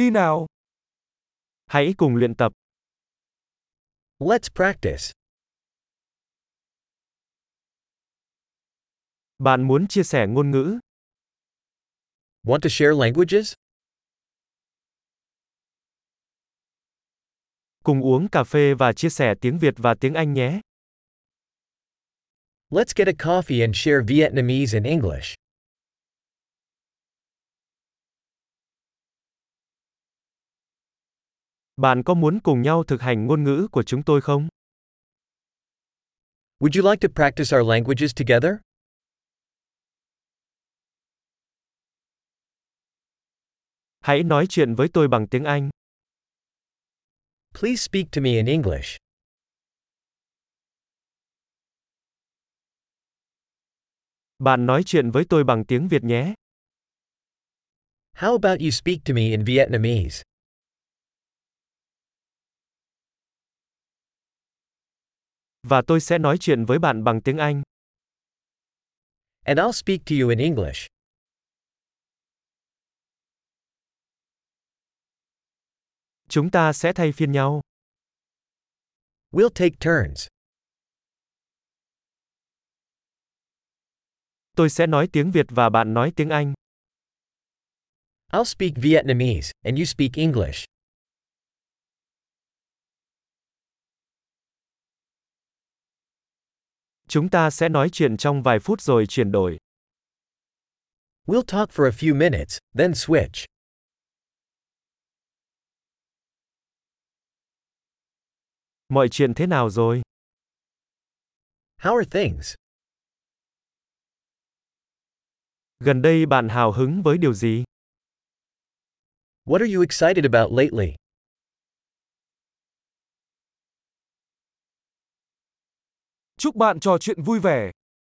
Đi nào. Hãy cùng luyện tập. Let's practice. Bạn muốn chia sẻ ngôn ngữ? Want to share languages? Cùng uống cà phê và chia sẻ tiếng Việt và tiếng Anh nhé. Let's get a coffee and share Vietnamese and English. Bạn có muốn cùng nhau thực hành ngôn ngữ của chúng tôi không? Would you like to practice our languages together? Hãy nói chuyện với tôi bằng tiếng Anh. Please speak to me in English. Bạn nói chuyện với tôi bằng tiếng Việt nhé. How about you speak to me in Vietnamese? Và tôi sẽ nói chuyện với bạn bằng tiếng Anh. And I'll speak to you in English. Chúng ta sẽ thay phiên nhau. We'll take turns. Tôi sẽ nói tiếng Việt và bạn nói tiếng Anh. I'll speak Vietnamese, and you speak English. Chúng ta sẽ nói chuyện trong vài phút rồi chuyển đổi. We'll talk for a few minutes, then switch. Mọi chuyện thế nào rồi? How are things? Gần đây bạn hào hứng với điều gì? What are you excited about lately? Chúc bạn trò chuyện vui vẻ.